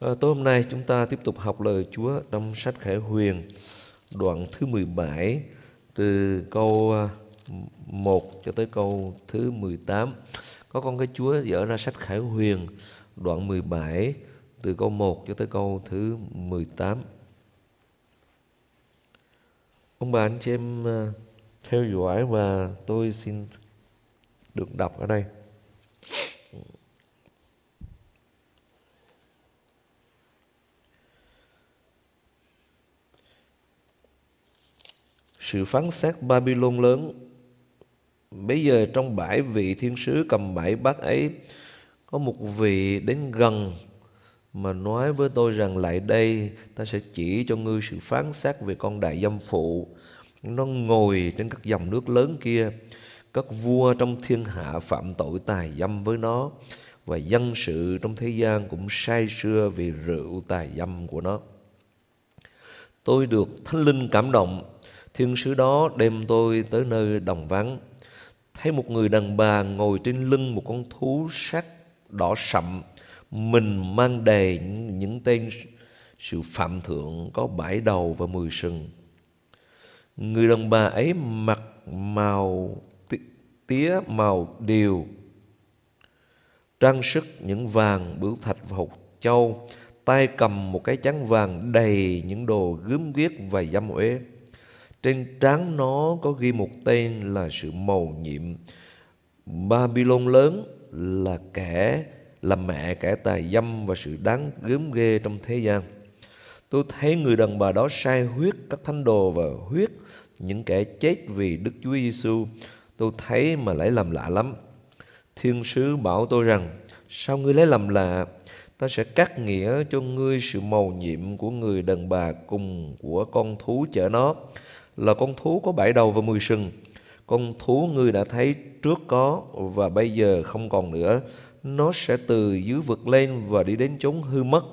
À, tối hôm nay chúng ta tiếp tục học lời Chúa trong sách Khải Huyền đoạn thứ 17 từ câu ờ, 1 cho tới câu thứ 18. Có con cái Chúa dở ra sách Khải Huyền đoạn 17 từ câu 1 cho tới câu thứ 18. Ông bà anh chị em ờ, theo dõi và tôi xin được đọc ở đây. Sự phán xét Babylon lớn. Bây giờ trong bãi vị thiên sứ cầm bãi bát ấy, có một vị đến gần mà nói với tôi rằng lại đây ta sẽ chỉ cho ngươi sự phán xét về con đại dâm phụ. Nó ngồi trên các dòng nước lớn kia, các vua trong thiên hạ phạm tội tài dâm với nó và dân sự trong thế gian cũng say sưa vì rượu tài dâm của nó. Tôi được thánh linh cảm động Thiên sứ đó đem tôi tới nơi đồng vắng. Thấy một người đàn bà ngồi trên lưng một con thú sắt đỏ sậm. Mình mang đầy những tên sự phạm thượng có bảy đầu và mười sừng. Người đàn bà ấy mặc màu tía màu điều, trang sức những vàng bửu thạch và hột châu tay cầm một cái chắn vàng đầy những đồ gớm ghiếc và dâm uế trên trán nó có ghi một tên là sự mầu nhiệm. Babylon lớn là kẻ là mẹ kẻ tài dâm và sự đáng gớm ghê trong thế gian. Tôi thấy người đàn bà đó sai huyết các thánh đồ và huyết những kẻ chết vì Đức Chúa Giêsu. Tôi thấy mà lấy làm lạ lắm. Thiên sứ bảo tôi rằng, sao ngươi lấy làm lạ? Ta sẽ cắt nghĩa cho ngươi sự mầu nhiệm của người đàn bà cùng của con thú chở nó là con thú có bảy đầu và mười sừng. Con thú ngươi đã thấy trước có và bây giờ không còn nữa. Nó sẽ từ dưới vực lên và đi đến chốn hư mất.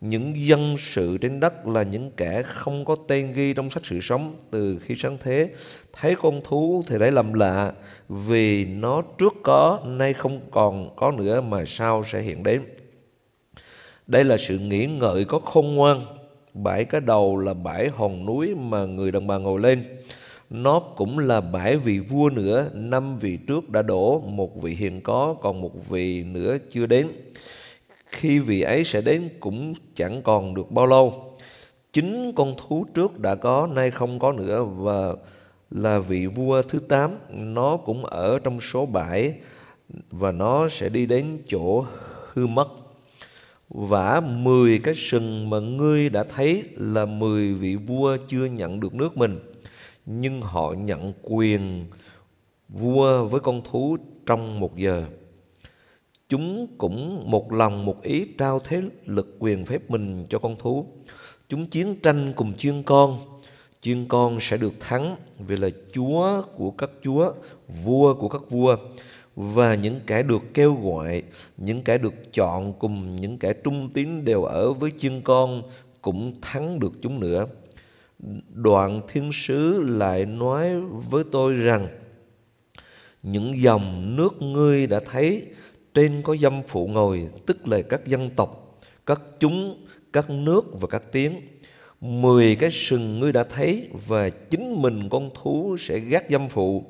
Những dân sự trên đất là những kẻ không có tên ghi trong sách sự sống từ khi sáng thế. Thấy con thú thì lấy làm lạ vì nó trước có, nay không còn có nữa mà sau sẽ hiện đến. Đây là sự nghĩ ngợi có khôn ngoan Bãi cái đầu là bãi hòn núi mà người đàn bà ngồi lên. Nó cũng là bãi vị vua nữa, năm vị trước đã đổ, một vị hiện có, còn một vị nữa chưa đến. Khi vị ấy sẽ đến cũng chẳng còn được bao lâu. Chính con thú trước đã có, nay không có nữa và là vị vua thứ tám, nó cũng ở trong số bãi và nó sẽ đi đến chỗ hư mất vả mười cái sừng mà ngươi đã thấy là mười vị vua chưa nhận được nước mình. Nhưng họ nhận quyền vua với con thú trong một giờ. Chúng cũng một lòng một ý trao thế lực quyền phép mình cho con thú. Chúng chiến tranh cùng chiên con. Chiên con sẽ được thắng vì là chúa của các chúa, vua của các vua và những kẻ được kêu gọi, những kẻ được chọn cùng những kẻ trung tín đều ở với chiên con cũng thắng được chúng nữa. Đoạn thiên sứ lại nói với tôi rằng những dòng nước ngươi đã thấy trên có dâm phụ ngồi tức là các dân tộc, các chúng, các nước và các tiếng. Mười cái sừng ngươi đã thấy và chính mình con thú sẽ gác dâm phụ,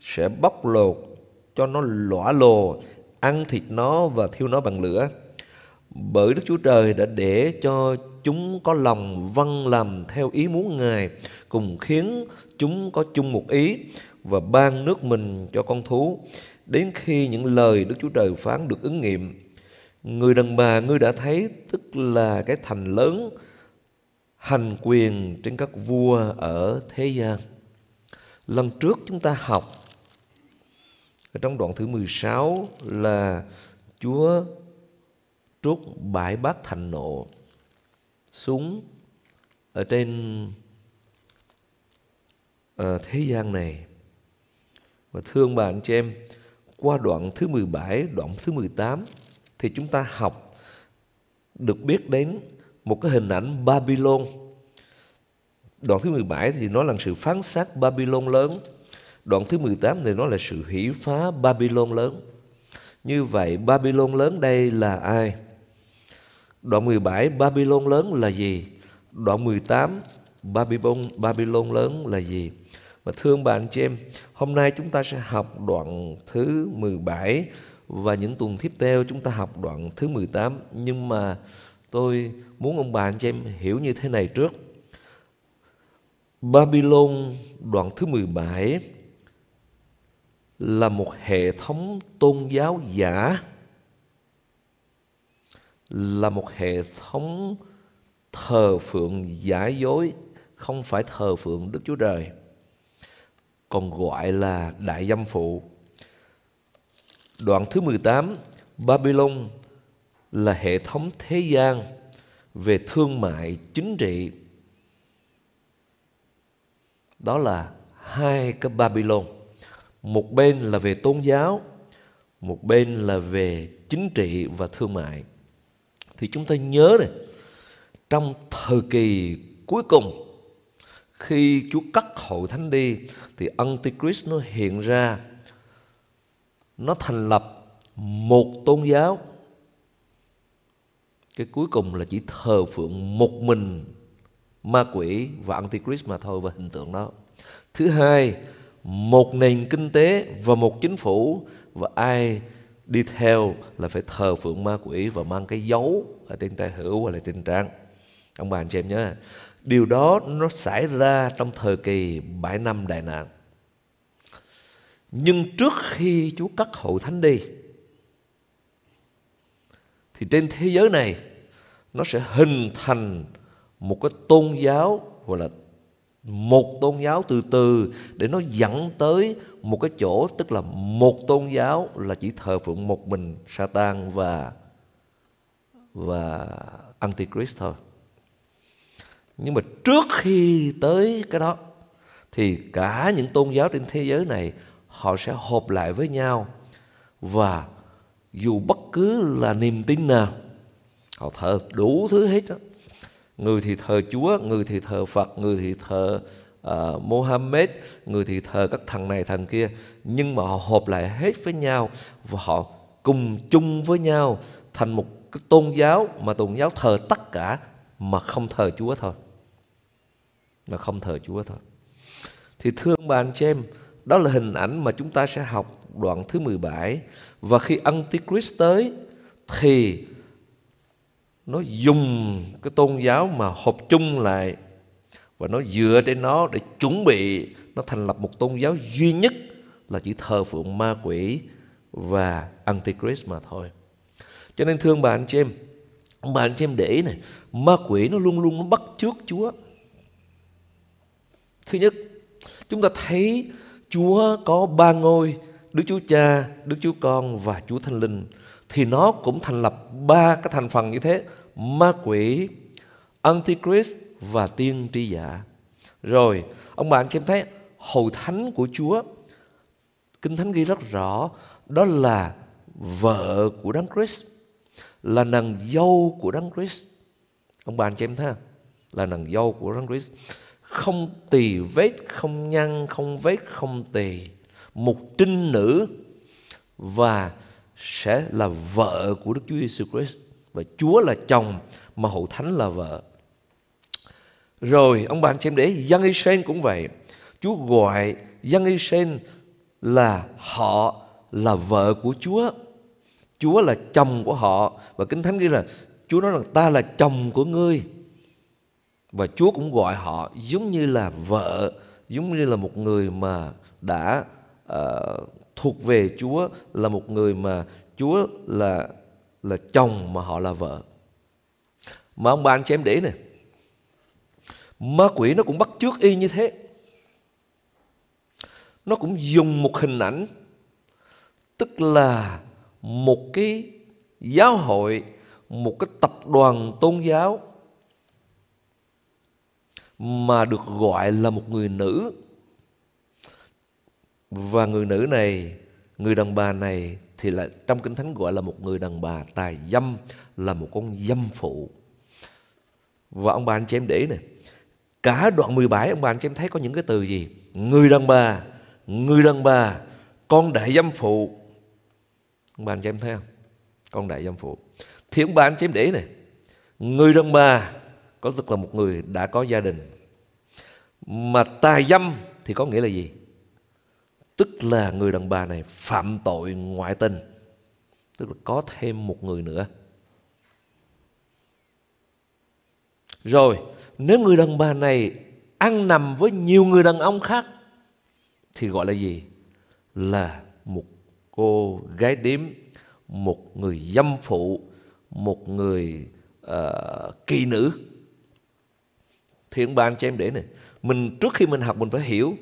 sẽ bóc lột cho nó lõa lồ, ăn thịt nó và thiêu nó bằng lửa. Bởi Đức Chúa Trời đã để cho chúng có lòng vâng làm theo ý muốn Ngài, cùng khiến chúng có chung một ý và ban nước mình cho con thú. Đến khi những lời Đức Chúa Trời phán được ứng nghiệm, người đàn bà ngươi đã thấy tức là cái thành lớn hành quyền trên các vua ở thế gian. Lần trước chúng ta học ở trong đoạn thứ 16 là Chúa trút bãi bát thành nộ xuống ở trên uh, thế gian này. Và thương bà anh chị em, qua đoạn thứ 17, đoạn thứ 18 thì chúng ta học được biết đến một cái hình ảnh Babylon. Đoạn thứ 17 thì nó là sự phán xét Babylon lớn Đoạn thứ 18 này nó là sự hủy phá Babylon lớn. Như vậy Babylon lớn đây là ai? Đoạn 17 Babylon lớn là gì? Đoạn 18 Babylon Babylon lớn là gì? Và thưa ông bà anh chị em, hôm nay chúng ta sẽ học đoạn thứ 17 và những tuần tiếp theo chúng ta học đoạn thứ 18. Nhưng mà tôi muốn ông bà anh chị em hiểu như thế này trước. Babylon đoạn thứ 17 là một hệ thống tôn giáo giả, là một hệ thống thờ phượng giả dối, không phải thờ phượng Đức Chúa Trời, còn gọi là đại dâm phụ. Đoạn thứ 18 Babylon là hệ thống thế gian về thương mại chính trị. Đó là hai cái Babylon một bên là về tôn giáo, một bên là về chính trị và thương mại. Thì chúng ta nhớ này, trong thời kỳ cuối cùng, khi Chúa cắt hội thánh đi, thì Antichrist nó hiện ra, nó thành lập một tôn giáo. Cái cuối cùng là chỉ thờ phượng một mình ma quỷ và Antichrist mà thôi và hình tượng đó. Thứ hai một nền kinh tế và một chính phủ, và ai đi theo là phải thờ phượng ma quỷ và mang cái dấu ở trên tay hữu hoặc là trên trán ông bà anh chị em nhớ, điều đó nó xảy ra trong thời kỳ bảy năm đại nạn. Nhưng trước khi Chúa cắt hậu thánh đi, thì trên thế giới này nó sẽ hình thành một cái tôn giáo Gọi là một tôn giáo từ từ để nó dẫn tới một cái chỗ, tức là một tôn giáo là chỉ thờ phượng một mình Satan và và Antichrist thôi. Nhưng mà trước khi tới cái đó, thì cả những tôn giáo trên thế giới này, họ sẽ hợp lại với nhau và dù bất cứ là niềm tin nào, họ thờ đủ thứ hết đó người thì thờ Chúa người thì thờ Phật người thì thờ uh, Mohammed người thì thờ các thằng này thằng kia. Nhưng mà họ hợp lại hết với nhau và họ cùng chung với nhau thành một cái tôn giáo mà tôn giáo thờ tất cả mà không thờ Chúa thôi. Mà không thờ Chúa thôi. Thì thưa bà anh chị em đó là hình ảnh mà chúng ta sẽ học đoạn thứ 17 và khi Antichrist tới thì nó dùng cái tôn giáo mà hợp chung lại và nó dựa trên nó để chuẩn bị. Nó thành lập một tôn giáo duy nhất là chỉ thờ phượng ma quỷ và antichrist mà thôi. Cho nên thương bà anh chị em ông bà anh chị em để ý này, ma quỷ nó luôn luôn nó bắt trước chúa. Thứ nhất, chúng ta thấy chúa có ba ngôi, đức chúa cha, đức chúa con và chúa thánh linh thì nó cũng thành lập ba cái thành phần như thế, ma quỷ, antichrist và tiên tri giả. Rồi, ông bạn xem thấy, hầu thánh của chúa, kinh thánh ghi rất rõ, đó là vợ của đấng christ, là nàng dâu của đấng christ. Ông bạn xem em thấy là nàng dâu của đấng christ. Không tỳ vết, không nhăn, không vết, không tỳ. Một trinh nữ và sẽ là vợ của Đức Chúa Giêsu Christ và Chúa là chồng mà hậu thánh là vợ. Rồi ông bạn xem để dân Israel cũng vậy. Chúa gọi dân Israel là họ là vợ của Chúa. Chúa là chồng của họ và Kinh Thánh ghi là Chúa nói rằng ta là chồng của ngươi. Và Chúa cũng gọi họ giống như là vợ, giống như là một người mà đã uh, thuộc về Chúa là một người mà Chúa là là chồng mà họ là vợ. Mà ông bà anh chị em để này. Ma quỷ nó cũng bắt chước y như thế. Nó cũng dùng một hình ảnh tức là một cái giáo hội, một cái tập đoàn tôn giáo mà được gọi là một người nữ và người nữ này, người đàn bà này thì là, trong kinh thánh gọi là một người đàn bà tài dâm, là một con dâm phụ. Và ông bà anh chị em để này cả đoạn 17 ông bà anh chị em thấy có những cái từ gì? Người đàn bà, người đàn bà, con đại dâm phụ. Ông bà anh chị em thấy không? Con đại dâm phụ. Thì ông bà anh chị em để này người đàn bà có tức là một người đã có gia đình. Mà tài dâm thì có nghĩa là gì? Tức là người đàn bà này phạm tội ngoại tình. Tức là có thêm một người nữa. Rồi nếu người đàn bà này ăn nằm với nhiều người đàn ông khác thì gọi là gì? Là một cô gái điếm một người dâm phụ một người uh, kỳ nữ. Thì ông bà anh chị em để này mình trước khi mình học mình phải hiểu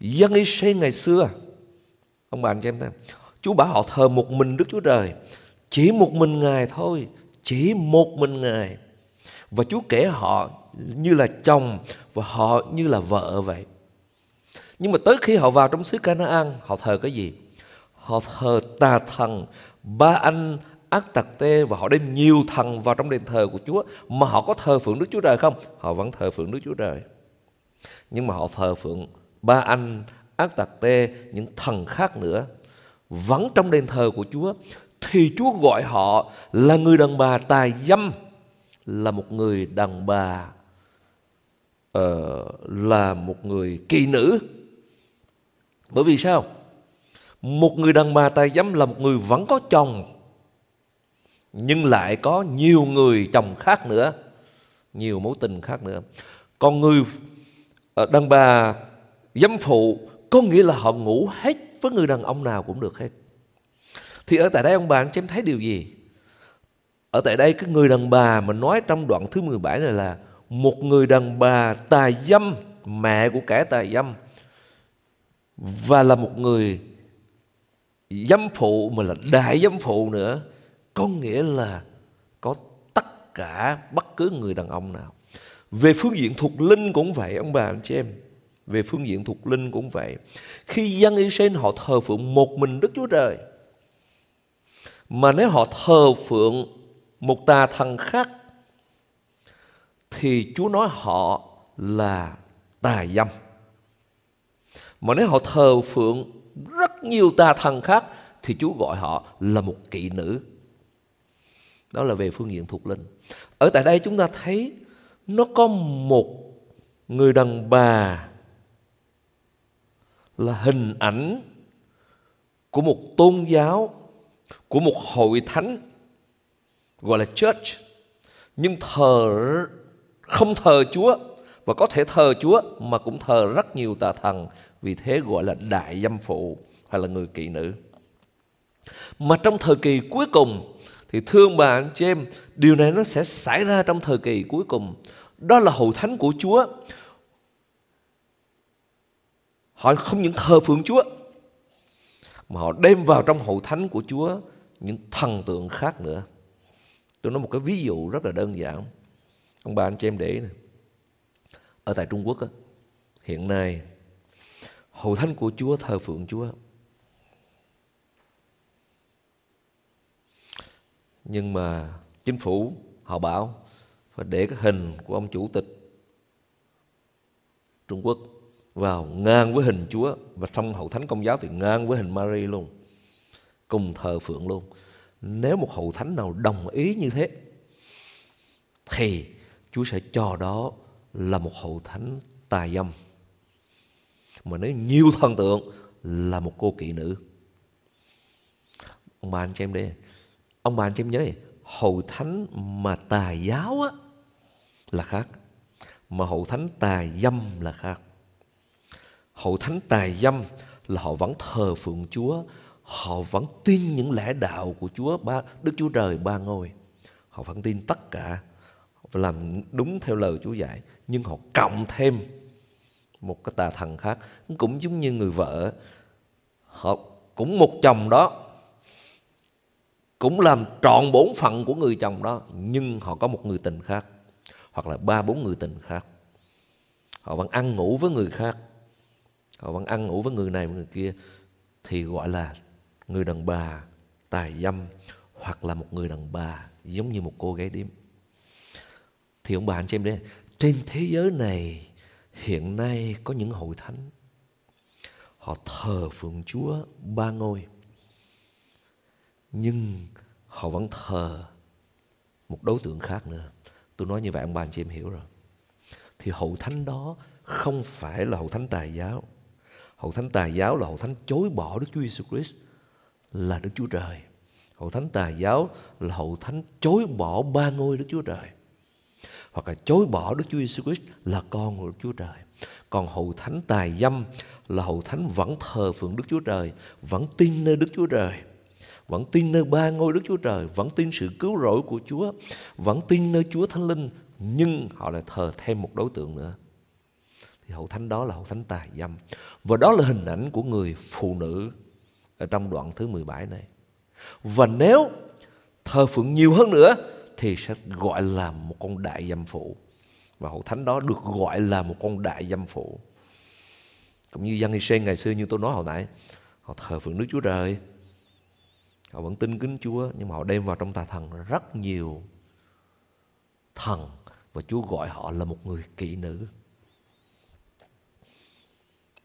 dân Israel ngày xưa. Ông bà anh chị em thấy Chúa bảo họ thờ một mình Đức Chúa Trời. Chỉ một mình Ngài thôi. Chỉ một mình Ngài. Và Chúa kể họ như là chồng và họ như là vợ vậy. Nhưng mà tới khi họ vào trong xứ Canaan, họ thờ cái gì? Họ thờ tà thần ba anh ác tặc tê và họ đem nhiều thần vào trong đền thờ của Chúa. Mà họ có thờ phượng Đức Chúa Trời không? Họ vẫn thờ phượng Đức Chúa Trời. Nhưng mà họ thờ phượng ba anh ác tặc tê những thần khác nữa. Vẫn trong đền thờ của Chúa thì Chúa gọi họ là người đàn bà tài dâm là một người đàn bà uh, là một người kỳ nữ. Bởi vì sao? Một người đàn bà tài dâm là một người vẫn có chồng nhưng lại có nhiều người chồng khác nữa nhiều mối tình khác nữa. Còn người ờ, đàn bà dâm phụ có nghĩa là họ ngủ hết với người đàn ông nào cũng được hết. Thì ở tại đây ông bà anh chị em thấy điều gì? Ở tại đây cái người đàn bà mà nói trong đoạn thứ 17 này là một người đàn bà tài dâm, mẹ của kẻ tài dâm, và là một người dâm phụ mà là đại dâm phụ nữa, có nghĩa là có tất cả bất cứ người đàn ông nào. Về phương diện thuộc linh cũng vậy, ông bà anh chị em về phương diện thuộc linh cũng vậy. Khi dân Israel họ thờ phượng một mình Đức Chúa Trời, mà nếu họ thờ phượng một tà thần khác, thì Chúa nói họ là tà dâm. Mà nếu họ thờ phượng rất nhiều tà thần khác, thì Chúa gọi họ là một kỵ nữ. Đó là về phương diện thuộc linh. Ở tại đây chúng ta thấy nó có một người đàn bà là hình ảnh của một tôn giáo, của một hội thánh, gọi là church. Nhưng thờ không thờ Chúa và có thể thờ Chúa mà cũng thờ rất nhiều tà thần, vì thế gọi là đại dâm phụ hay là người kỵ nữ. Mà trong thời kỳ cuối cùng, thì thương bà anh chị em điều này nó sẽ xảy ra trong thời kỳ cuối cùng. Đó là hội thánh của Chúa họ không những thờ phượng Chúa mà họ đem vào trong hội thánh của Chúa những thần tượng khác nữa. Tôi nói một cái ví dụ rất là đơn giản. Ông bà anh chị em để ý này. ở tại Trung Quốc á, hiện nay hội thánh của Chúa thờ phượng Chúa. Nhưng mà chính phủ họ bảo phải để cái hình của ông chủ tịch Trung Quốc vào ngang với hình Chúa. Và trong hậu thánh công giáo thì ngang với hình Mary luôn cùng thờ phượng luôn. Nếu một hậu thánh nào đồng ý như thế thì Chúa sẽ cho đó là một hậu thánh tà dâm. Mà nếu nhiều thần tượng là một cô kỵ nữ. Ông bà anh chị em đây ông bà anh chị em nhớ này, hậu thánh mà tà giáo á là khác. Mà hậu thánh tà dâm là khác hậu thánh tài dâm là họ vẫn thờ phượng Chúa, họ vẫn tin những lẽ đạo của Chúa, ba, Đức Chúa Trời ba ngôi. Họ vẫn tin tất cả và làm đúng theo lời Chúa dạy, nhưng họ cộng thêm một cái tà thần khác, cũng giống như người vợ. Họ cũng một chồng đó, cũng làm trọn bổn phận của người chồng đó, nhưng họ có một người tình khác, hoặc là ba, bốn người tình khác. Họ vẫn ăn ngủ với người khác họ vẫn ăn ngủ với người này, người kia thì gọi là người đàn bà tài dâm hoặc là một người đàn bà giống như một cô gái điếm thì ông bà anh chị em đây, trên thế giới này hiện nay có những hội thánh, họ thờ phượng chúa ba ngôi, nhưng họ vẫn thờ một đối tượng khác nữa Tôi nói như vậy ông bà anh chị em hiểu rồi. Thì hậu thánh đó không phải là hậu thánh tài giáo. Hậu thánh tài giáo là hậu thánh chối bỏ Đức Chúa Giêsu Christ là Đức Chúa Trời. Hậu thánh tài giáo là hậu thánh chối bỏ ba ngôi Đức Chúa Trời. Hoặc là chối bỏ Đức Chúa Giêsu Christ là con của Đức Chúa Trời. Còn hậu thánh tài dâm là hậu thánh vẫn thờ phượng Đức Chúa Trời, vẫn tin nơi Đức Chúa Trời vẫn tin nơi ba ngôi Đức Chúa Trời, vẫn tin sự cứu rỗi của Chúa, vẫn tin nơi Chúa Thánh Linh, nhưng họ lại thờ thêm một đối tượng nữa. Thì hậu thánh đó là hậu thánh tà dâm. Và đó là hình ảnh của người phụ nữ ở trong đoạn thứ 17 này. Và nếu thờ phượng nhiều hơn nữa thì sẽ gọi là một con đại dâm phụ. Và hậu thánh đó được gọi là một con đại dâm phụ. Cũng như dân Israel ngày xưa như tôi nói hồi nãy, họ thờ phượng Đức Chúa Trời, họ vẫn tin kính Chúa nhưng mà họ đem vào trong tà thần rất nhiều thần và Chúa gọi họ là một người kỹ nữ.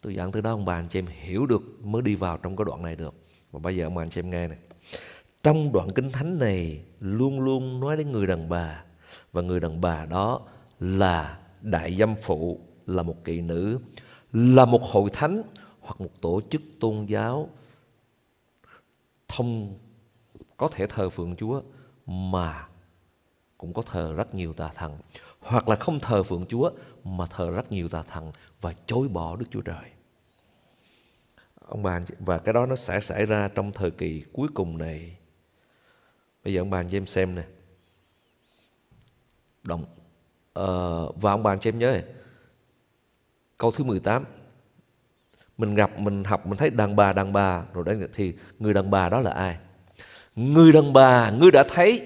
Tôi dẫn từ đó ông bà anh chị em hiểu được mới đi vào trong cái đoạn này được. Và bây giờ ông bà anh chị em nghe này. Trong đoạn kinh thánh này luôn luôn nói đến người đàn bà và người đàn bà đó là đại dâm phụ, là một kỵ nữ, là một hội thánh hoặc một tổ chức tôn giáo thông có thể thờ phượng Chúa mà cũng có thờ rất nhiều tà thần hoặc là không thờ phượng Chúa mà thờ rất nhiều tà thần và chối bỏ Đức Chúa Trời. Ông bà và cái đó nó sẽ xảy ra trong thời kỳ cuối cùng này. Bây giờ ông bà anh chị em xem nè. Đồng ờ, và ông bà anh chị em nhớ này, câu thứ 18 mình gặp mình học mình thấy đàn bà đàn bà rồi đấy thì người đàn bà đó là ai người đàn bà ngươi đã thấy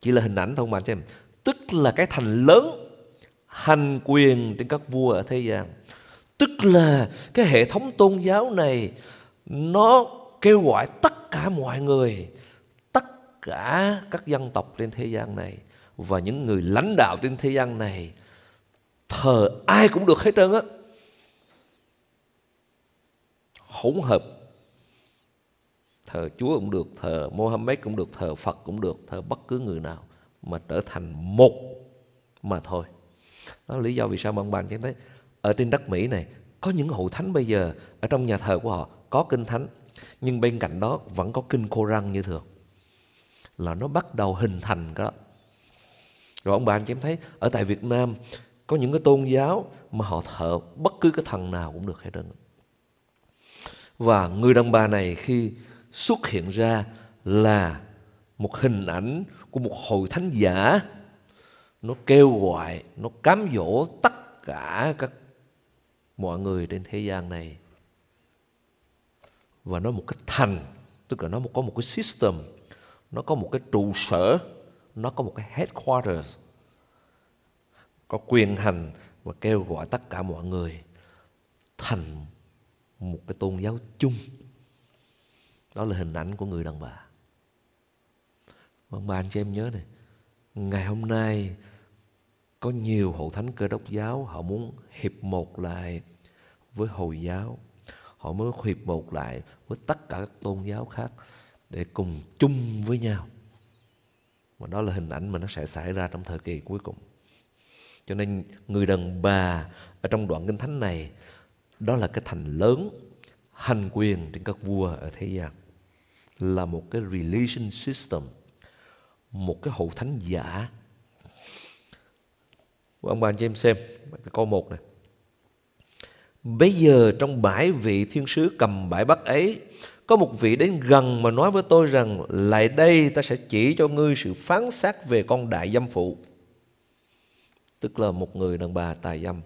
chỉ là hình ảnh thôi mà cho em tức là cái thành lớn hành quyền trên các vua ở thế gian. Tức là cái hệ thống tôn giáo này nó kêu gọi tất cả mọi người tất cả các dân tộc trên thế gian này và những người lãnh đạo trên thế gian này thờ ai cũng được hết trơn á. Hỗn hợp. Thờ Chúa cũng được, thờ Mohammed cũng được, thờ Phật cũng được, thờ bất cứ người nào mà trở thành một mà thôi. Đó là lý do vì sao mà ông bạn thấy ở trên đất Mỹ này, có những hội thánh bây giờ, ở trong nhà thờ của họ, có kinh thánh, nhưng bên cạnh đó vẫn có kinh Koran như thường. Là nó bắt đầu hình thành cái đó. Rồi ông bà anh chị em thấy, ở tại Việt Nam, có những cái tôn giáo mà họ thờ bất cứ cái thần nào cũng được hết trơn. Và người đàn bà này khi xuất hiện ra là một hình ảnh của một hội thánh giả. Nó kêu gọi, nó cám dỗ tất cả các mọi người trên thế gian này. Và nó một cái thành, tức là nó có một cái system, nó có một cái trụ sở, nó có một cái headquarters, có quyền hành và kêu gọi tất cả mọi người thành một cái tôn giáo chung. Đó là hình ảnh của người đàn bà. Vâng bà anh chị em nhớ này. Ngày hôm nay Có nhiều hậu thánh cơ đốc giáo Họ muốn hiệp một lại Với Hồi giáo. Họ muốn hiệp một lại Với tất cả các tôn giáo khác Để cùng chung với nhau. Và đó là hình ảnh mà nó sẽ xảy ra Trong thời kỳ cuối cùng. Cho nên người đàn bà Ở trong đoạn kinh thánh này Đó là cái thành lớn Hành quyền trên các vua ở thế gian. Là một cái religion system, một cái hậu thánh giả. Ông bà anh chị em xem, câu một này. Bây giờ trong bãi vị thiên sứ cầm bãi bắt ấy, Có một vị đến gần mà nói với tôi rằng, Lại đây ta sẽ chỉ cho ngươi sự phán xét về con đại dâm phụ Tức là một người đàn bà tài dâm,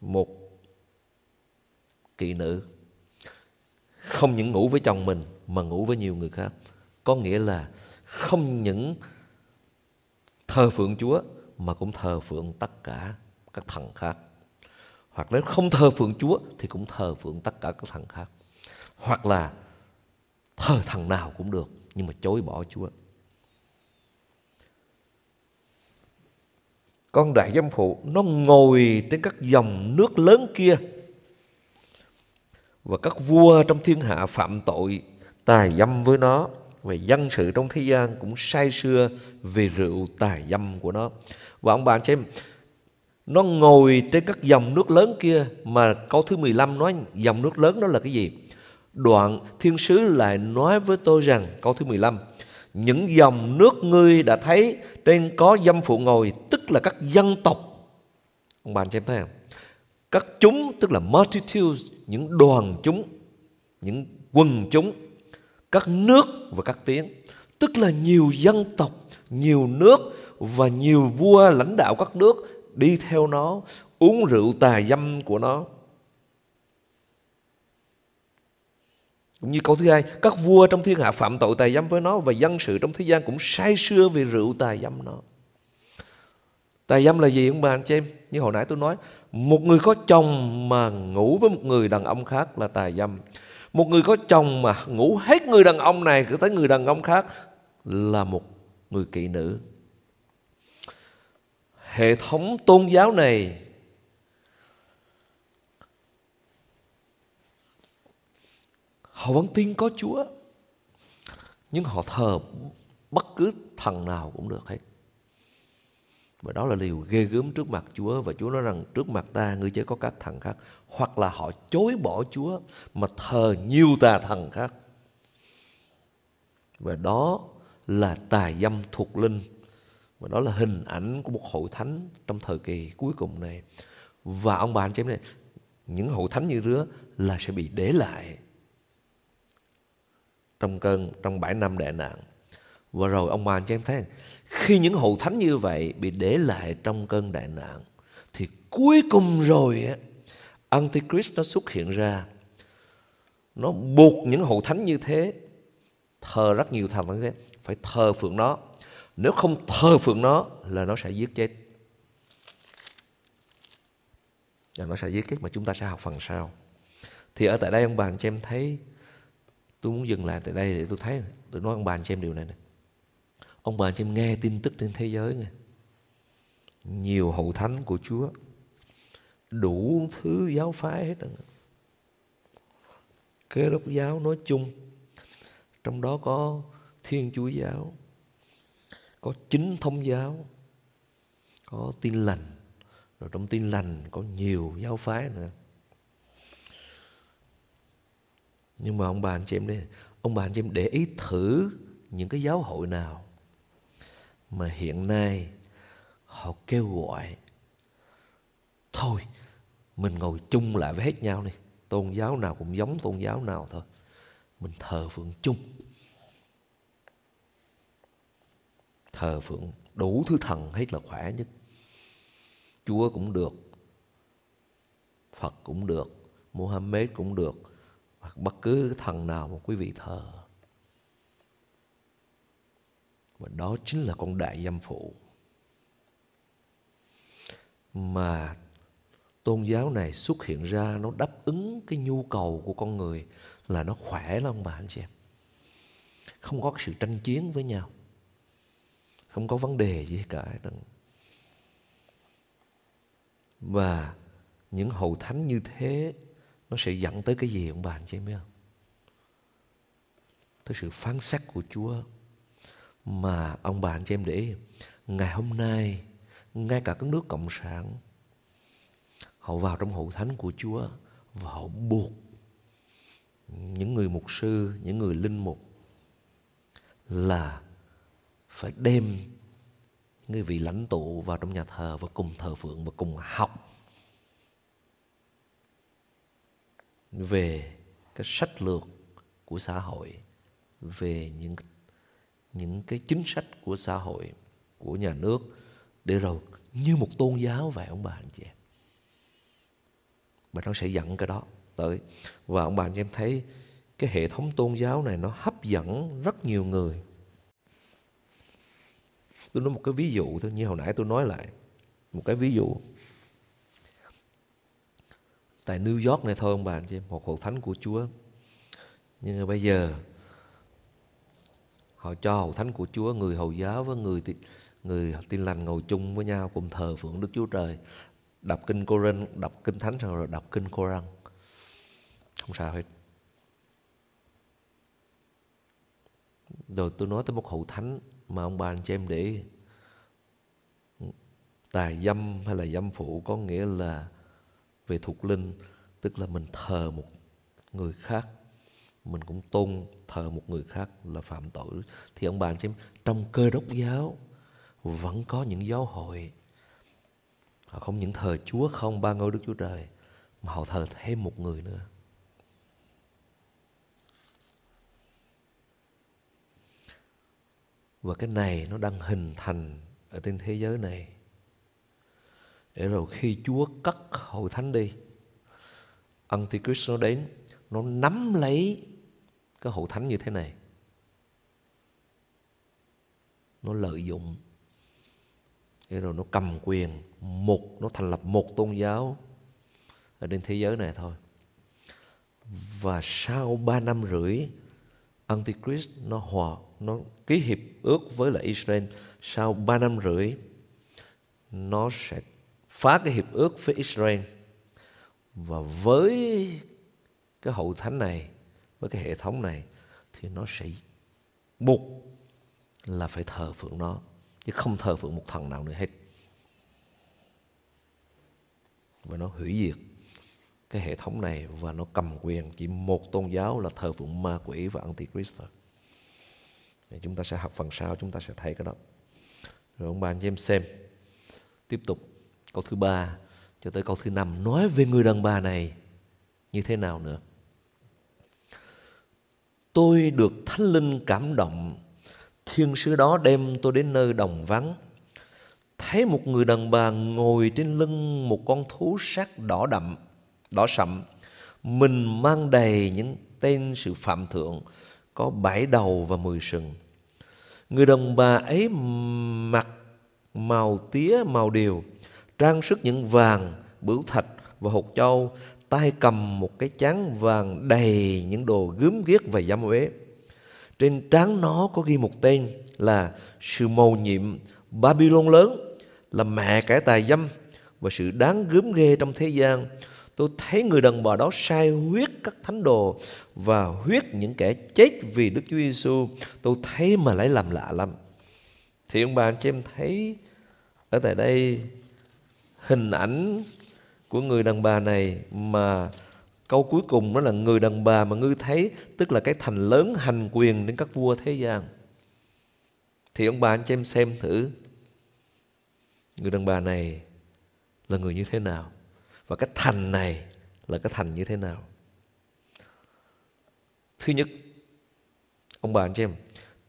Một kỵ nữ không những ngủ với chồng mình, mà ngủ với nhiều người khác. Có nghĩa là không những thờ phượng Chúa, mà cũng thờ phượng tất cả các thần khác. Hoặc nếu không thờ phượng Chúa, thì cũng thờ phượng tất cả các thần khác. Hoặc là thờ thần nào cũng được, nhưng mà chối bỏ Chúa. Con đại giám phụ, nó ngồi trên các dòng nước lớn kia, và các vua trong thiên hạ phạm tội tài dâm với nó về dân sự trong thế gian cũng say sưa về rượu tài dâm của nó. Và ông bạn xem nó ngồi trên các dòng nước lớn kia mà câu thứ 15 nói dòng nước lớn đó là cái gì? Đoạn thiên sứ lại nói với tôi rằng, câu thứ 15 những dòng nước ngươi đã thấy trên có dâm phụ ngồi, tức là các dân tộc. Ông bạn xem thấy không? Các chúng, tức là multitudes, những đoàn chúng, những quần chúng các nước và các tiếng tức là nhiều dân tộc nhiều nước và nhiều vua lãnh đạo các nước đi theo nó uống rượu tà dâm của nó Cũng như câu thứ hai, các vua trong thiên hạ phạm tội tà dâm với nó và dân sự trong thế gian cũng say sưa vì rượu tà dâm nó. Tà dâm là gì ông bà anh chị em? Như hồi nãy tôi nói, một người có chồng mà ngủ với một người đàn ông khác là tà dâm. Một người có chồng mà ngủ hết người đàn ông này cứ tới người đàn ông khác là một người kỵ nữ. Hệ thống tôn giáo này Họ vẫn tin có Chúa, Nhưng họ thờ bất cứ thần nào cũng được hết và đó là điều ghê gớm trước mặt Chúa. Và Chúa nói rằng trước mặt ta, ngươi chớ có các thần khác. Hoặc là họ chối bỏ Chúa, Mà thờ nhiều tà thần khác. Và đó là tà dâm thuộc linh. Và đó là hình ảnh của một hội thánh Trong thời kỳ cuối cùng này. Và ông bà anh chị em này, Những hội thánh như rứa là sẽ bị để lại trong cơn, trong bảy năm đại nạn. Và rồi ông bà anh chị em thấy khi những hậu thánh như vậy bị để lại trong cơn đại nạn, thì cuối cùng rồi á, Antichrist nó xuất hiện ra. Nó buộc những hậu thánh như thế, thờ rất nhiều thần như thế, phải thờ phượng nó. Nếu không thờ phượng nó là nó sẽ giết chết. Là nó sẽ giết chết mà chúng ta sẽ học phần sau. Thì ở tại đây ông bà anh chị em thấy, Tôi muốn dừng lại tại đây để tôi thấy, Tôi nói ông bà anh chị em điều này này Ông bà anh chị em nghe tin tức trên thế giới này, Nhiều hậu thánh của Chúa. Đủ thứ giáo phái hết rồi Kế đốc giáo nói chung Trong đó có Thiên Chúa giáo Có chính thông giáo Có tin lành. Rồi trong tin lành có nhiều giáo phái nữa. Nhưng mà ông bà anh chị em đây Ông bà anh chị em để ý thử Những cái giáo hội nào. Mà hiện nay Họ kêu gọi, Thôi, Mình ngồi chung lại với hết nhau đi, Tôn giáo nào cũng giống tôn giáo nào thôi, Mình thờ phượng chung. Thờ phượng đủ thứ thần hết là khỏe nhất. Chúa cũng được, Phật cũng được, Mohammed cũng được, hoặc bất cứ thần nào mà quý vị thờ và đó chính là con đại dâm phụ. Mà tôn giáo này xuất hiện ra, nó đáp ứng cái nhu cầu của con người là nó khỏe lắm bà anh chị em. Không có sự tranh chiến với nhau. Không có vấn đề gì cả. Và những hậu thánh như thế, nó sẽ dẫn tới cái gì ông bà anh chị em biết không? Tới sự phán xét của Chúa mà ông bà anh chị em để ý, ngày hôm nay ngay cả các nước cộng sản họ vào trong hội thánh của Chúa và họ buộc những người mục sư, những người linh mục là phải đem người vị lãnh tụ vào trong nhà thờ và cùng thờ phượng và cùng học về cái sách lược của xã hội về những những cái chính sách của xã hội, của nhà nước để rồi như một tôn giáo vậy, ông bà, anh chị em. Và nó sẽ dẫn cái đó tới. Và ông bà, anh chị em thấy cái hệ thống tôn giáo này nó hấp dẫn rất nhiều người. Tôi nói một cái ví dụ thôi, như hồi nãy tôi nói lại. Một cái ví dụ. Tại New York này thôi, ông bà, anh chị em, một hội thánh của Chúa. Nhưng mà bây giờ họ cho hậu thánh của Chúa, người hầu giáo với người người tin lành ngồi chung với nhau cùng thờ phượng Đức Chúa Trời. Đọc kinh Cô-rinh đọc kinh thánh rồi đọc kinh cô răng không sao hết. Rồi tôi nói tới một hậu thánh mà ông bà anh chị em để ý. tài dâm hay là dâm phụ có nghĩa là về thuộc linh, tức là mình thờ một người khác mình cũng tôn thờ một người khác là phạm tội. Thì ông bà anh chị trong cơ đốc giáo vẫn có những giáo hội. Họ không những thờ Chúa không ba ngôi Đức Chúa Trời, mà họ thờ thêm một người nữa. Và cái này nó đang hình thành ở trên thế giới này. Để rồi khi Chúa cắt hội thánh đi, Antichrist nó đến, nó nắm lấy cái hội thánh như thế này. Nó lợi dụng rồi nó cầm quyền một nó thành lập một tôn giáo ở trên thế giới này thôi. Và sau ba năm rưỡi, Antichrist nó hòa, nó ký hiệp ước với lại Israel. Sau ba năm rưỡi, nó sẽ phá cái hiệp ước với Israel. Và với cái hậu thánh này với cái hệ thống này thì nó sẽ buộc là phải thờ phượng nó, chứ không thờ phượng một thần nào nữa hết. Và nó hủy diệt cái hệ thống này và nó cầm quyền chỉ một tôn giáo là thờ phượng ma quỷ và antichrist thôi. Chúng ta sẽ học phần sau, chúng ta sẽ thấy cái đó. Rồi ông bà anh chị em xem. Tiếp tục, câu thứ ba cho tới câu thứ năm. Nói về người đàn bà này như thế nào nữa? Tôi được thánh linh cảm động. Thiên sứ đó đem tôi đến nơi đồng vắng. Thấy một người đàn bà ngồi trên lưng một con thú sắc đỏ đậm, đỏ sậm. Mình mang đầy những tên sự phạm thượng, có bảy đầu và mười sừng. Người đàn bà ấy mặc màu tía màu điều, trang sức những vàng, bửu thạch và hột châu tay cầm một cái chán vàng đầy những đồ gớm ghiếc và dâm uế trên trán nó có ghi một tên là sự mầu nhiệm Babylon lớn, là mẹ kẻ tài dâm và sự đáng gớm ghê trong thế gian. Tôi thấy người đàn bà đó sai huyết các thánh đồ và huyết những kẻ chết vì Đức Chúa Giêsu. Tôi thấy mà lấy làm lạ lắm. Thì ông bà anh chị em thấy ở tại đây hình ảnh của người đàn bà này mà câu cuối cùng đó là người đàn bà mà ngươi thấy, tức là cái thành lớn hành quyền đến các vua thế gian. Thì ông bà anh chị em xem thử. Người đàn bà này là người như thế nào? Và cái thành này là cái thành như thế nào? Thứ nhất, ông bà anh chị em,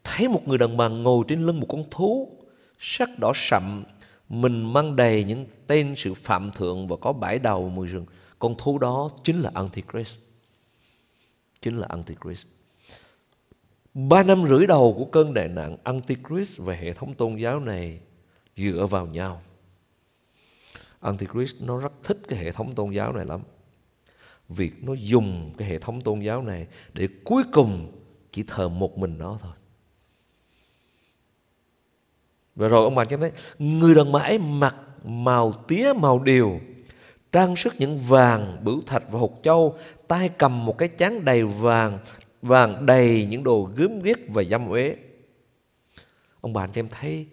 thấy một người đàn bà ngồi trên lưng một con thú, sắc đỏ sậm mình mang đầy những tên sự phạm thượng và có bãi đầu mùi rừng. Con thú đó chính là Antichrist. Chính là Antichrist. Ba năm rưỡi đầu của cơn đại nạn, Antichrist và hệ thống tôn giáo này dựa vào nhau. Antichrist nó rất thích cái hệ thống tôn giáo này lắm. Việc nó dùng cái hệ thống tôn giáo này Để cuối cùng chỉ thờ một mình nó thôi. Và rồi ông bà cho thấy Người đàn bà ấy mặc màu tía màu điều Trang sức những vàng, bửu thạch và hột châu tay cầm một cái chán đầy vàng Vàng đầy những đồ gớm ghiếc và dâm uế Ông bà anh em thấy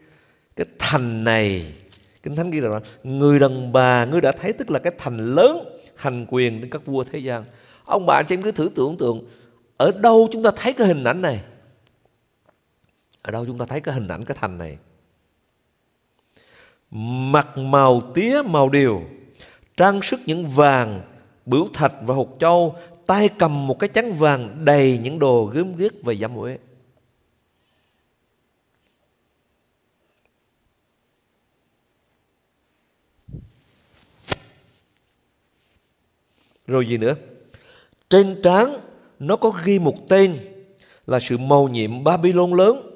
Cái thành này Kinh Thánh ghi rằng người đàn bà ngươi đã thấy tức là cái thành lớn hành quyền đến các vua thế gian. Ông bà anh em cứ thử tưởng tượng ở đâu chúng ta thấy cái hình ảnh này? Ở đâu chúng ta thấy cái hình ảnh cái thành này? Mặt màu tía màu điều, trang sức những vàng, bửu thạch và hột châu, tay cầm một cái chắn vàng đầy những đồ gớm ghiếc và dâm uế. Rồi gì nữa? Trên trán nó có ghi một tên là sự mầu nhiệm Babylon lớn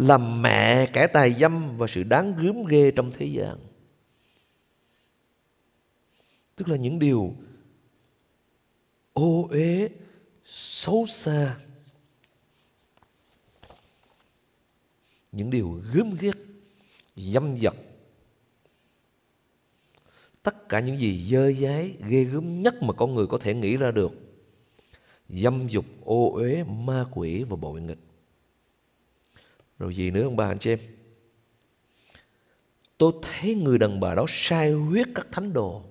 làm mẹ kẻ tài dâm và sự đáng gớm ghê trong thế gian. Tức là những điều ô uế xấu xa. Những điều gớm ghét, dâm dật. Tất cả những gì dơ dái ghê gớm nhất mà con người có thể nghĩ ra được. Dâm dục ô uế ma quỷ và bội nghịch. Rồi gì nữa ông bà anh chị em? Tôi thấy người đàn bà đó sai huyết các thánh đồ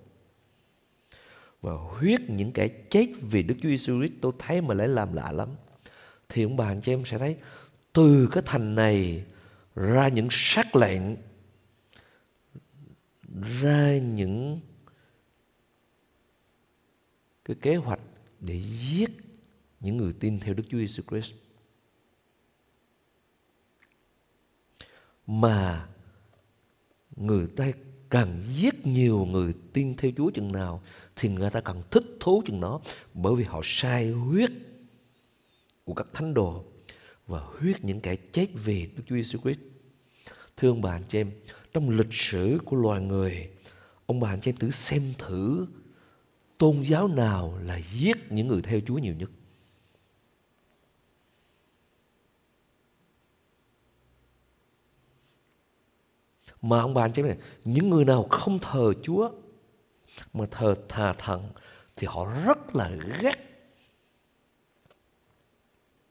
và huyết những kẻ chết vì Đức Chúa Giêsu Christ tôi thấy mà lại làm lạ lắm. Thì ông bà anh chị em sẽ thấy, từ cái thành này ra những sắc lệnh ra những cái kế hoạch để giết những người tin theo Đức Chúa Giêsu Christ. Mà người ta càng giết nhiều người tin theo Chúa chừng nào thì người ta càng thích thú chừng đó bởi vì họ sai huyết của các thánh đồ và huyết những kẻ chết vì Đức Chúa Giêsu Christ. Thưa ông bà anh chị em, trong lịch sử của loài người, ông bà anh chị em thử xem thử tôn giáo nào là giết những người theo Chúa nhiều nhất. Mà ông bà anh chị em này, những người nào không thờ Chúa mà thờ thà thần thì họ rất là ghét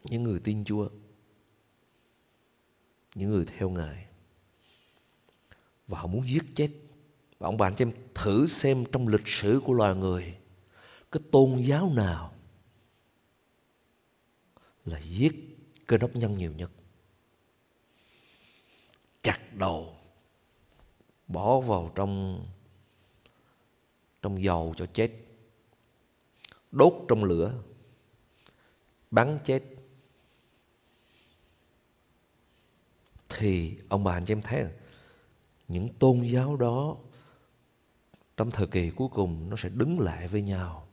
những người tin Chúa, những người theo Ngài. Và họ muốn giết chết. Và ông bà anh chị em thử xem trong lịch sử của loài người cái tôn giáo nào là giết cơ đốc nhân nhiều nhất. Chặt đầu bỏ vào trong trong dầu cho chết, đốt trong lửa, bắn chết. Thì ông bà anh chị em thấy những tôn giáo đó trong thời kỳ cuối cùng nó sẽ đứng lại với nhau.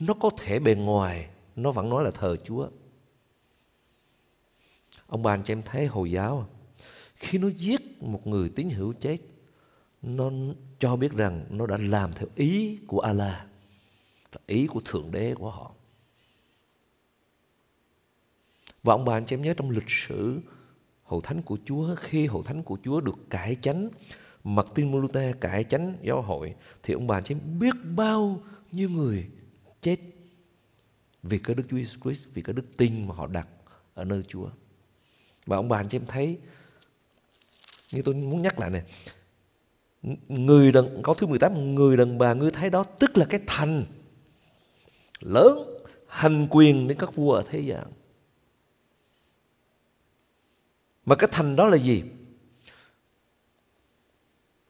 Nó có thể bề ngoài, nó vẫn nói là thờ chúa. Ông bà anh chị em thấy hồi giáo à, khi nó giết một người tín hữu chết nó cho biết rằng nó đã làm theo ý của Allah, ý của Thượng Đế của họ. Và ông bà anh chị em nhớ trong lịch sử hậu thánh của Chúa, khi hậu thánh của Chúa được cải chánh, Martin Luther cải chánh giáo hội, thì ông bà anh chị em biết bao nhiêu người chết vì cái Đức Chúa Jesus Christ, vì cái đức tin mà họ đặt ở nơi Chúa. Và ông bà anh chị em thấy, như tôi muốn nhắc lại này, người đàn câu thứ 18 người đàn bà ngươi thấy đó tức là cái thành lớn hành quyền đến các vua ở thế gian. Mà cái thành đó là gì?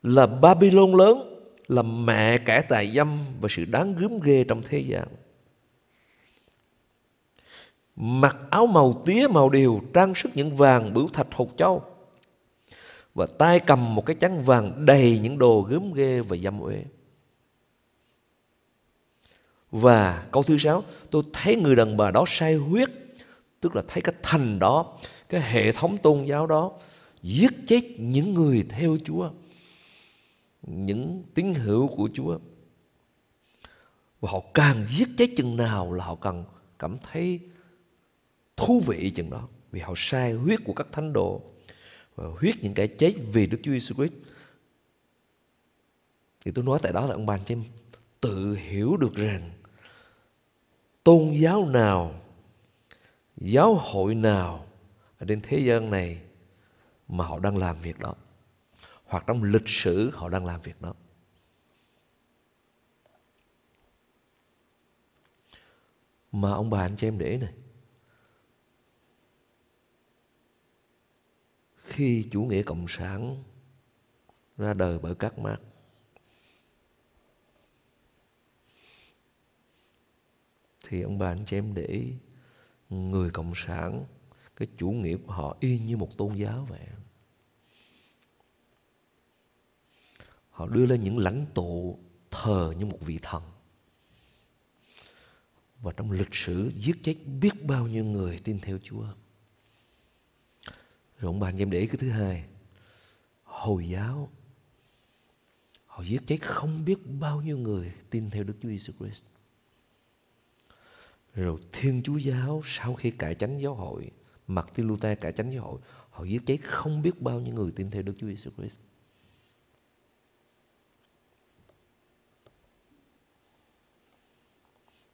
Là Babylon lớn là mẹ kẻ tài dâm và sự đáng gớm ghê trong thế gian. Mặc áo màu tía màu điều trang sức những vàng bửu thạch hột châu và tay cầm một cái chắn vàng đầy những đồ gớm ghê và dâm uế. Và câu thứ sáu, tôi thấy người đàn bà đó say huyết, tức là thấy cái thành đó, cái hệ thống tôn giáo đó giết chết những người theo Chúa, những tín hữu của Chúa. Và họ càng giết chết chừng nào là họ càng cảm thấy thú vị chừng đó, vì họ sai huyết của các thánh đồ và huyết những kẻ chết vì Đức Chúa Giêsu Christ. Thì tôi nói tại đó là ông bà em tự hiểu được rằng tôn giáo nào, giáo hội nào ở trên thế gian này mà họ đang làm việc đó. Hoặc trong lịch sử họ đang làm việc đó. Mà ông bà anh chị em để này khi chủ nghĩa cộng sản ra đời bởi các mác thì ông bà anh chị em để ý người cộng sản, cái chủ nghĩa của họ y như một tôn giáo vậy. Họ đưa lên những lãnh tụ thờ như một vị thần. Và trong lịch sử giết chết biết bao nhiêu người tin theo Chúa rồi ông bà anh em để ý cái thứ hai. Hồi giáo. Họ giết chết không biết bao nhiêu người tin theo Đức Chúa Jesus Christ. Rồi Thiên Chúa Giáo sau khi cải chánh giáo hội, Martin Luther cải chánh giáo hội, Họ giết chết không biết bao nhiêu người tin theo Đức Chúa Jesus Christ.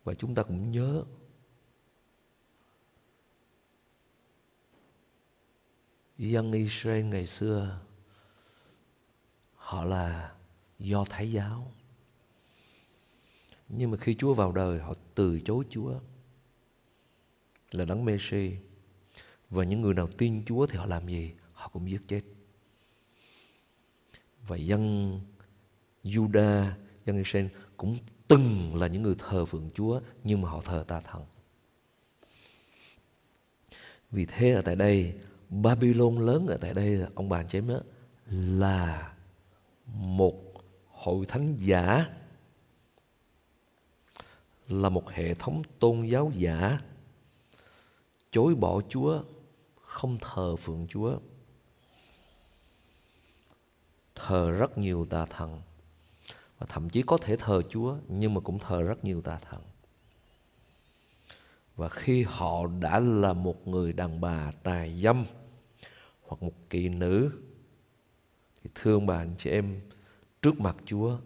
Và chúng ta cũng nhớ dân Israel ngày xưa họ là do Thái giáo. Nhưng mà khi Chúa vào đời họ từ chối Chúa là đấng Messi. Và những người nào tin Chúa thì họ làm gì? Họ cũng giết chết. Và dân Juda, dân Israel cũng từng là những người thờ phượng Chúa nhưng mà họ thờ ta thần. Vì thế ở tại đây Babylon lớn ở tại đây, ông bà chém đó là một hội thánh giả, là một hệ thống tôn giáo giả, chối bỏ Chúa, không thờ phượng Chúa. Thờ rất nhiều tà thần, và thậm chí có thể thờ Chúa, nhưng mà cũng thờ rất nhiều tà thần. Và khi họ đã là một người đàn bà tài dâm hoặc một kỳ nữ thì thương bà anh chị em trước mặt Chúa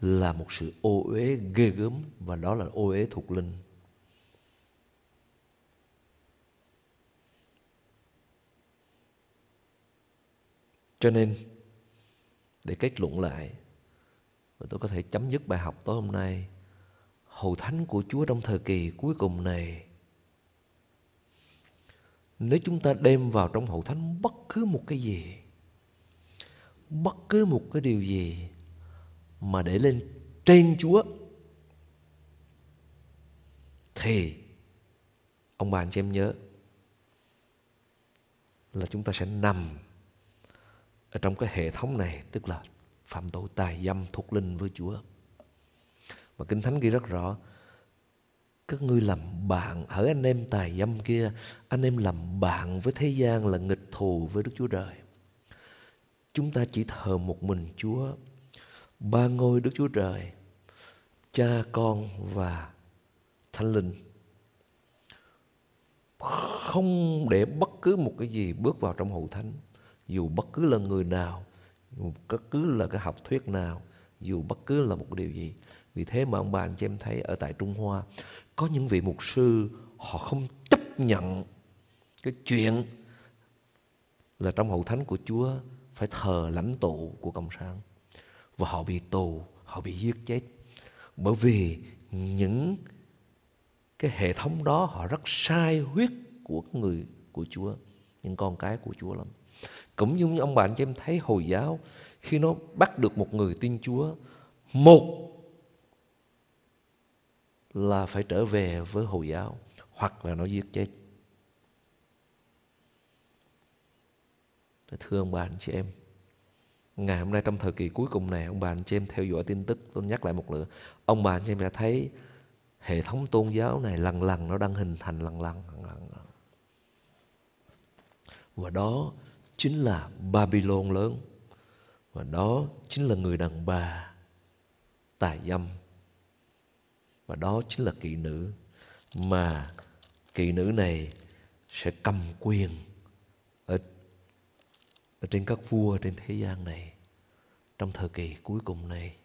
là một sự ô uế ghê gớm và đó là ô uế thuộc linh. Cho nên, để kết luận lại, và tôi có thể chấm dứt bài học tối hôm nay, hầu thánh của Chúa trong thời kỳ cuối cùng này nếu chúng ta đem vào trong hậu thánh bất cứ một cái gì, bất cứ một cái điều gì mà để lên trên Chúa, thì ông bà anh chị em nhớ là chúng ta sẽ nằm ở trong cái hệ thống này, tức là phạm tội tài dâm thuộc linh với Chúa. Và Kinh Thánh ghi rất rõ các ngươi làm bạn ở anh em tài dâm kia, anh em làm bạn với thế gian là nghịch thù với Đức Chúa Trời. Chúng ta chỉ thờ một mình Chúa, ba ngôi Đức Chúa Trời, cha, con và thánh linh. Không để bất cứ một cái gì bước vào trong hậu thánh. Dù bất cứ là người nào, dù bất cứ là cái học thuyết nào, dù bất cứ là một điều gì. Vì thế mà ông bà anh chị em thấy ở tại Trung Hoa có những vị mục sư, họ không chấp nhận cái chuyện là trong hậu thánh của Chúa phải thờ lãnh tụ của cộng sản. Và họ bị tù, họ bị giết chết. Bởi vì những cái hệ thống đó họ rất sai huyết của người, của Chúa, những con cái của Chúa lắm. Cũng như ông bạn cho em thấy hồi giáo, khi nó bắt được một người tin Chúa, một là phải trở về với Hồi giáo hoặc là nó giết chết. Thưa ông bà anh chị em, ngày hôm nay trong thời kỳ cuối cùng này, ông bà anh chị em theo dõi tin tức, tôi nhắc lại một lượt, ông bà anh chị em đã thấy hệ thống tôn giáo này lần lần nó đang hình thành lần lần. lần, lần. Và đó chính là Babylon lớn. Và đó chính là người đàn bà tài dâm và đó chính là kỵ nữ mà kỵ nữ này sẽ cầm quyền ở, ở trên các vua trên thế gian này trong thời kỳ cuối cùng này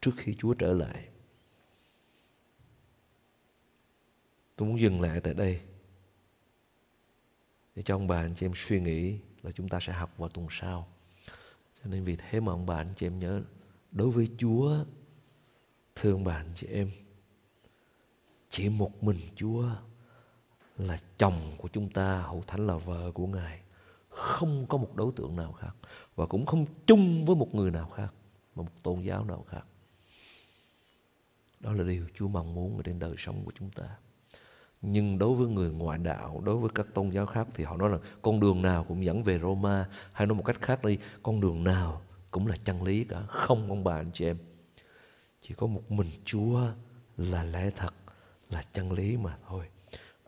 trước khi Chúa trở lại. Tôi muốn dừng lại tại đây để cho ông bà anh chị em suy nghĩ là chúng ta sẽ học vào tuần sau. Cho nên vì thế mà ông bà anh chị em nhớ đối với Chúa thương bà anh chị em chỉ một mình Chúa là chồng của chúng ta, hậu thánh là vợ của Ngài. Không có một đối tượng nào khác và cũng không chung với một người nào khác, một tôn giáo nào khác. Đó là điều Chúa mong muốn ở trên đời sống của chúng ta. Nhưng đối với người ngoại đạo, đối với các tôn giáo khác thì họ nói là con đường nào cũng dẫn về Roma hay nói một cách khác đi, con đường nào cũng là chân lý cả. Không ông bà anh chị em. Chỉ có một mình Chúa là lẽ thật là chân lý mà thôi.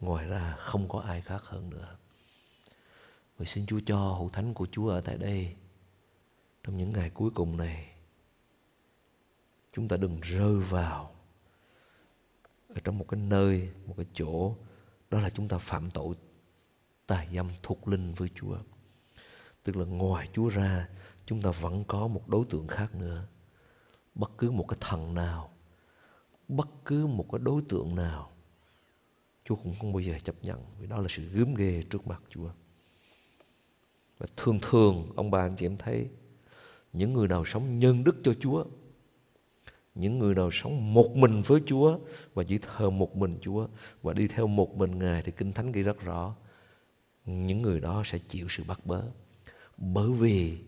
Ngoài ra không có ai khác hơn nữa. Vậy xin Chúa cho hữu thánh của Chúa ở tại đây trong những ngày cuối cùng này chúng ta đừng rơi vào ở trong một cái nơi, một cái chỗ đó là chúng ta phạm tội tà dâm thuộc linh với Chúa. Tức là ngoài Chúa ra chúng ta vẫn có một đối tượng khác nữa. Bất cứ một cái thần nào bất cứ một cái đối tượng nào, Chúa cũng không bao giờ chấp nhận, vì đó là sự gớm ghê trước mặt Chúa. và thường thường, ông bà anh chị em thấy, những người nào sống nhân đức cho Chúa, những người nào sống một mình với Chúa và chỉ thờ một mình Chúa và đi theo một mình Ngài thì Kinh Thánh ghi rất rõ, những người đó sẽ chịu sự bắt bớ bởi vì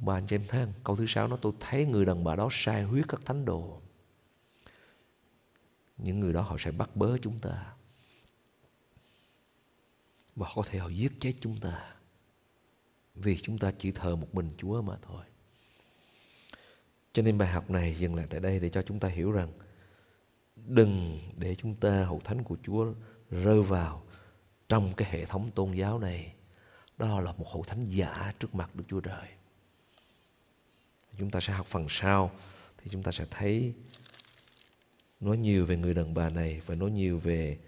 ông bà anh chị em thấy không? câu thứ sáu nó tôi thấy người đàn bà đó sai huyết các thánh đồ những người đó họ sẽ bắt bớ chúng ta và có thể họ giết chết chúng ta vì chúng ta chỉ thờ một mình Chúa mà thôi. Cho nên bài học này dừng lại tại đây để cho chúng ta hiểu rằng đừng để chúng ta, hậu thánh của Chúa, rơi vào trong cái hệ thống tôn giáo này. Đó là một hậu thánh giả trước mặt Đức Chúa Trời. Chúng ta sẽ học phần sau, thì chúng ta sẽ thấy nói nhiều về người đàn bà này và nói nhiều về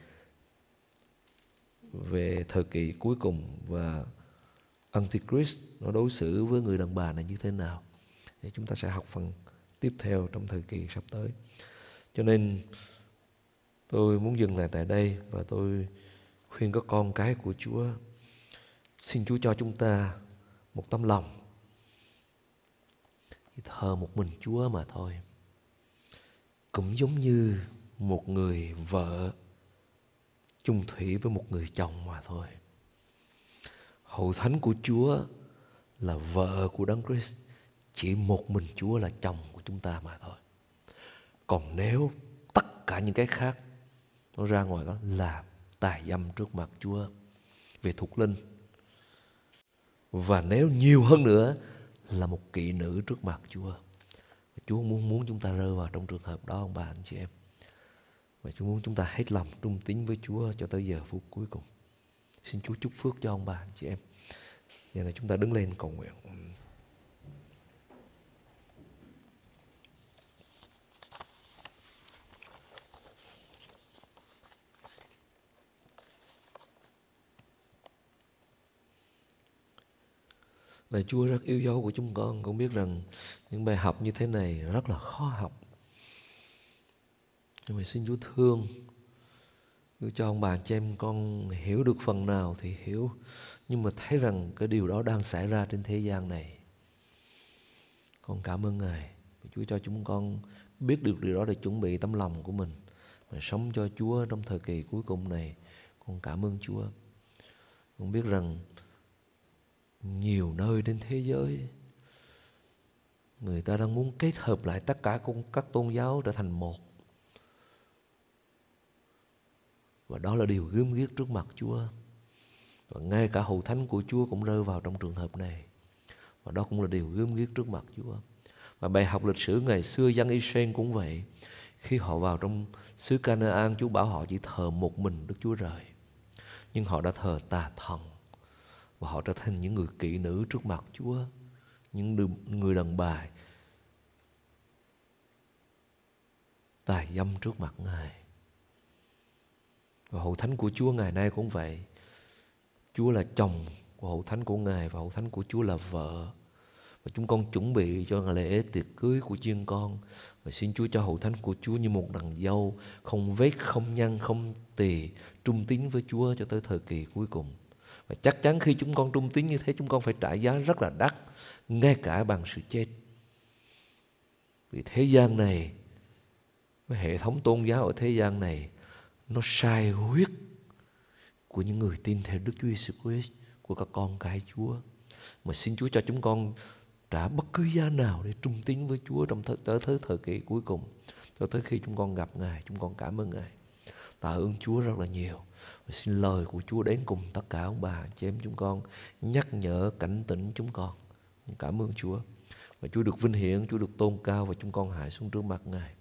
về thời kỳ cuối cùng và Antichrist nó đối xử với người đàn bà này như thế nào. Thì chúng ta sẽ học phần tiếp theo trong thời kỳ sắp tới. Cho nên tôi muốn dừng lại tại đây và tôi khuyên các con cái của Chúa, xin Chúa cho chúng ta một tấm lòng thờ một mình Chúa mà thôi cũng giống như một người vợ chung thủy với một người chồng mà thôi Hậu thánh của Chúa là vợ của Đấng Christ. Chỉ một mình Chúa là chồng của chúng ta mà thôi. Còn nếu tất cả những cái khác nó ra ngoài đó là tài dâm trước mặt Chúa, về thuộc linh. Và nếu nhiều hơn nữa là một kỵ nữ trước mặt Chúa. Chúa muốn muốn chúng ta rơi vào trong trường hợp đó, ông bà, anh chị em. Và Chúa muốn chúng ta hết lòng trung tín với Chúa cho tới giờ phút cuối cùng. Xin Chúa chúc phước cho ông bà, anh chị em. Giờ này chúng ta đứng lên cầu nguyện. Lạy Chúa rất yêu dấu của chúng con. Con biết rằng những bài học như thế này rất là khó học. Nhưng mà xin Chúa thương. Chúa cho ông bà chị em con hiểu được phần nào thì hiểu. Nhưng mà thấy rằng cái điều đó đang xảy ra trên thế gian này. Con cảm ơn ngài. Chúa cho chúng con biết được điều đó để chuẩn bị tấm lòng của mình. Mà sống cho chúa trong thời kỳ cuối cùng này. Con cảm ơn chúa. Con biết rằng nhiều nơi trên thế giới người ta đang muốn kết hợp lại tất cả các tôn giáo trở thành một Và đó là điều gớm ghiếc trước mặt Chúa. Và ngay cả hậu thánh của Chúa cũng rơi vào trong trường hợp này. Và đó cũng là điều gớm ghiếc trước mặt Chúa. Và bài học lịch sử ngày xưa dân Israel cũng vậy. Khi họ vào trong xứ Canaan, Chúa bảo họ chỉ thờ một mình Đức Chúa Trời. Nhưng họ đã thờ tà thần. Và họ trở thành những người kỹ nữ trước mặt Chúa. Những người đàn bà tài dâm trước mặt Ngài. Và hậu thánh của Chúa ngày nay cũng vậy. Chúa là chồng của hậu thánh của Ngài và hậu thánh của Chúa là vợ. Và chúng con chuẩn bị cho ngày lễ tiệc cưới của chiên con. Và xin Chúa cho hậu thánh của Chúa như một đằng dâu, không vết, không nhăn, không tỳ, trung tín với Chúa cho tới thời kỳ cuối cùng. Và chắc chắn khi chúng con trung tín như thế, chúng con phải trả giá rất là đắt, ngay cả bằng sự chết. Vì thế gian này, với hệ thống tôn giáo ở thế gian này, nó sai huyết của những người tin theo Đức Chúa Giêsu Christ của các con cái Chúa. Mà xin Chúa cho chúng con trả bất cứ giá nào để trung tín với Chúa trong tới tới thời, thời kỳ cuối cùng. Cho tới khi chúng con gặp Ngài, chúng con cảm ơn Ngài. Tạ ơn Chúa rất là nhiều. Và xin lời của Chúa đến cùng tất cả ông bà chị em chúng con nhắc nhở cảnh tỉnh chúng con. Cảm ơn Chúa. Và Chúa được vinh hiển, Chúa được tôn cao và chúng con hãy xuống trước mặt Ngài.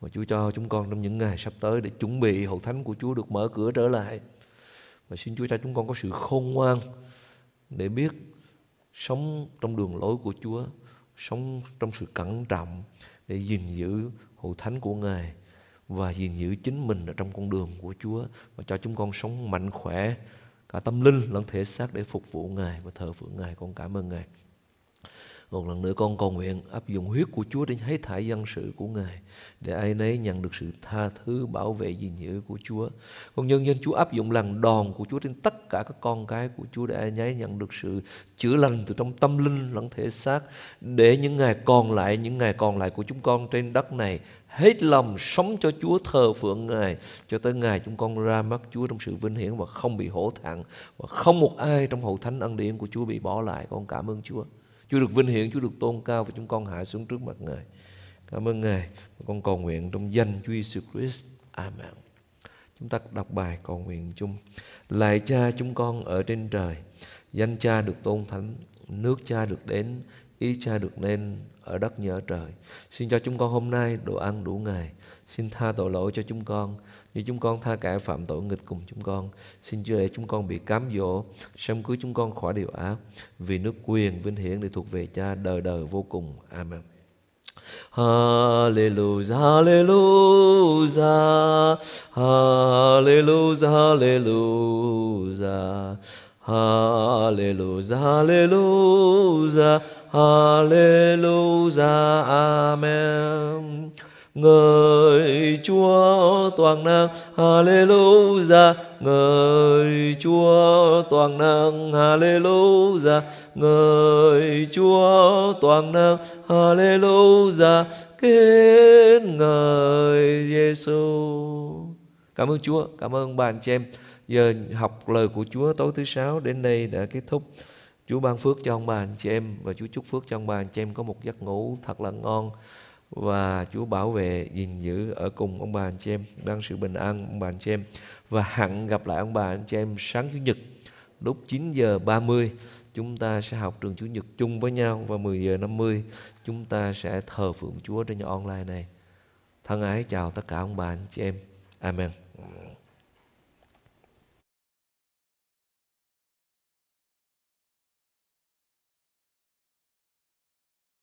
Và Chúa cho chúng con trong những ngày sắp tới để chuẩn bị hậu thánh của Chúa được mở cửa trở lại. Và xin Chúa cho chúng con có sự khôn ngoan để biết sống trong đường lối của Chúa, sống trong sự cẩn trọng để gìn giữ hậu thánh của Ngài và gìn giữ chính mình ở trong con đường của Chúa và cho chúng con sống mạnh khỏe, cả tâm linh lẫn thể xác để phục vụ Ngài và thờ phượng Ngài. Con cảm ơn Ngài. một lần nữa con cầu nguyện áp dụng huyết của Chúa để hết thải dân sự của Ngài, để ai nấy nhận được sự tha thứ, bảo vệ, gìn giữ của Chúa. Con nhân dân Chúa áp dụng lần đòn của Chúa trên tất cả các con cái của Chúa để ai nấy nhận được sự chữa lành từ trong tâm linh lẫn thể xác, để những ngày còn lại, những ngày còn lại của chúng con trên đất này hết lòng sống cho Chúa thờ phượng Ngài, cho tới ngày chúng con ra mắt Chúa trong sự vinh hiển và không bị hổ thẹn, và không một ai trong hậu thánh ân điển của Chúa bị bỏ lại. Con cảm ơn Chúa. Chúa được vinh hiển, Chúa được tôn cao và chúng con hạ xuống trước mặt Ngài. Cảm ơn Ngài. Con cầu nguyện trong danh Chúa Jesus Christ. Amen. Chúng ta đọc bài cầu nguyện chung. Lại cha chúng con ở trên trời, danh cha được tôn thánh, nước cha được đến, ý cha được nên ở đất như ở trời. Xin cho chúng con hôm nay đồ ăn đủ ngày. Xin tha tội lỗi cho chúng con như chúng con tha cả phạm tội nghịch cùng chúng con. Xin Chúa để chúng con bị cám dỗ, sống cứu chúng con khỏi điều ác. Vì nước quyền, vinh hiển để thuộc về cha đời đời vô cùng. Amen. Hallelujah, hallelujah, hallelujah, hallelujah. Hallelujah, hallelujah, hallelujah, amen. Ngợi Chúa toàn năng, hallelujah, ngợi Chúa toàn năng, hallelujah, ngợi Chúa toàn năng, hallelujah, kính ngợi Giêsu. Cảm ơn Chúa, cảm ơn bạn chị em. Giờ học lời của Chúa tối thứ sáu đến đây đã kết thúc. Chúa ban phước cho ông bà anh chị em và Chúa chúc phước cho ông bà anh chị em có một giấc ngủ thật là ngon và Chúa bảo vệ, gìn giữ ở cùng ông bà anh chị em, ban sự bình an ông bà anh chị em và hẳn gặp lại ông bà anh chị em sáng chủ nhật lúc 9 giờ 30 chúng ta sẽ học trường chủ nhật chung với nhau và 10 giờ 50 chúng ta sẽ thờ phượng Chúa trên nhà online này. Thân ái chào tất cả ông bà anh chị em. Amen.